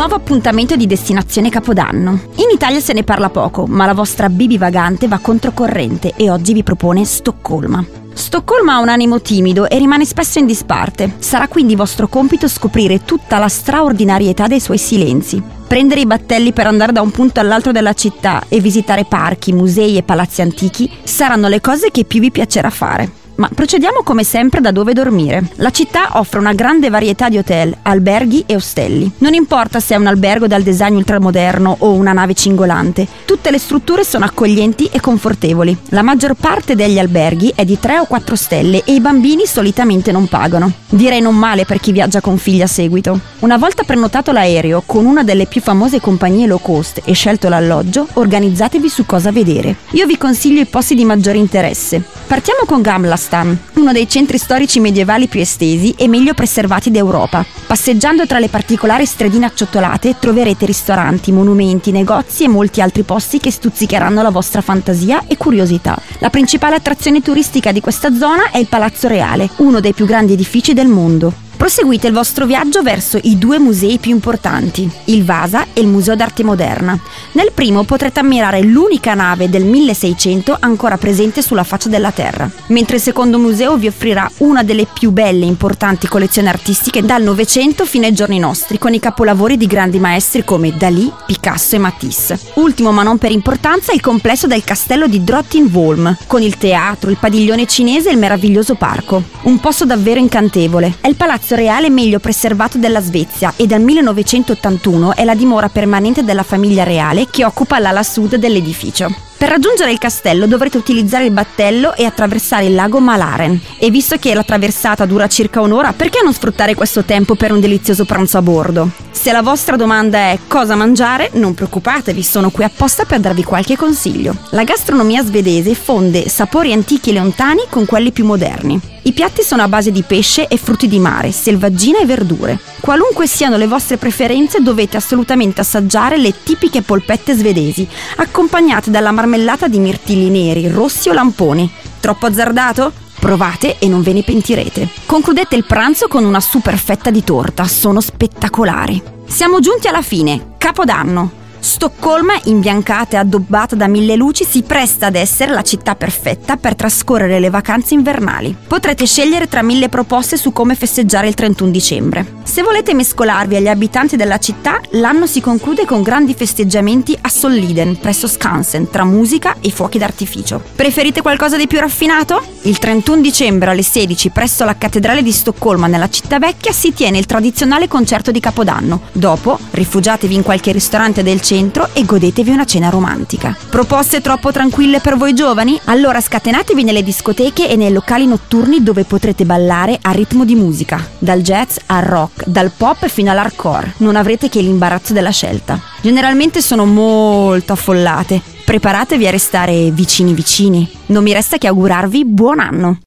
nuovo appuntamento di destinazione Capodanno. In Italia se ne parla poco, ma la vostra Bibi vagante va controcorrente e oggi vi propone Stoccolma. Stoccolma ha un animo timido e rimane spesso in disparte. Sarà quindi vostro compito scoprire tutta la straordinarietà dei suoi silenzi. Prendere i battelli per andare da un punto all'altro della città e visitare parchi, musei e palazzi antichi saranno le cose che più vi piacerà fare. Ma procediamo come sempre da dove dormire. La città offre una grande varietà di hotel, alberghi e ostelli. Non importa se è un albergo dal design ultramoderno o una nave cingolante, tutte le strutture sono accoglienti e confortevoli. La maggior parte degli alberghi è di 3 o 4 stelle e i bambini solitamente non pagano. Direi non male per chi viaggia con figli a seguito. Una volta prenotato l'aereo con una delle più famose compagnie low cost e scelto l'alloggio, organizzatevi su cosa vedere. Io vi consiglio i posti di maggiore interesse. Partiamo con Gamlastan, uno dei centri storici medievali più estesi e meglio preservati d'Europa. Passeggiando tra le particolari stradine acciottolate troverete ristoranti, monumenti, negozi e molti altri posti che stuzzicheranno la vostra fantasia e curiosità. La principale attrazione turistica di questa zona è il Palazzo Reale, uno dei più grandi edifici del mondo. Proseguite il vostro viaggio verso i due musei più importanti, il Vasa e il Museo d'Arte Moderna. Nel primo potrete ammirare l'unica nave del 1600 ancora presente sulla faccia della Terra, mentre il secondo museo vi offrirà una delle più belle e importanti collezioni artistiche dal Novecento fino ai giorni nostri, con i capolavori di grandi maestri come Dalì, Picasso e Matisse. Ultimo ma non per importanza il complesso del castello di Drottinvolm, con il teatro, il padiglione cinese e il meraviglioso parco. Un posto davvero incantevole. È il palazzo palazzo reale meglio preservato della Svezia e dal 1981 è la dimora permanente della famiglia reale che occupa l'ala sud dell'edificio. Per raggiungere il castello dovrete utilizzare il battello e attraversare il lago Malaren. E visto che la traversata dura circa un'ora, perché non sfruttare questo tempo per un delizioso pranzo a bordo? Se la vostra domanda è cosa mangiare, non preoccupatevi, sono qui apposta per darvi qualche consiglio. La gastronomia svedese fonde sapori antichi e lontani con quelli più moderni. I piatti sono a base di pesce e frutti di mare, selvaggina e verdure. Qualunque siano le vostre preferenze, dovete assolutamente assaggiare le tipiche polpette svedesi, accompagnate dalla marmellata di mirtilli neri, rossi o lamponi. Troppo azzardato? Provate e non ve ne pentirete. Concludete il pranzo con una super fetta di torta, sono spettacolari. Siamo giunti alla fine, Capodanno. Stoccolma, imbiancata e addobbata da mille luci, si presta ad essere la città perfetta per trascorrere le vacanze invernali. Potrete scegliere tra mille proposte su come festeggiare il 31 dicembre. Se volete mescolarvi agli abitanti della città, l'anno si conclude con grandi festeggiamenti a Solliden, presso Skansen, tra musica e fuochi d'artificio. Preferite qualcosa di più raffinato? Il 31 dicembre alle 16 presso la cattedrale di Stoccolma nella città vecchia si tiene il tradizionale concerto di Capodanno. Dopo, rifugiatevi in qualche ristorante del centro e godetevi una cena romantica. Proposte troppo tranquille per voi giovani? Allora scatenatevi nelle discoteche e nei locali notturni dove potrete ballare a ritmo di musica, dal jazz al rock, dal pop fino all'hardcore. Non avrete che l'imbarazzo della scelta. Generalmente sono molto affollate. Preparatevi a restare vicini vicini. Non mi resta che augurarvi buon anno.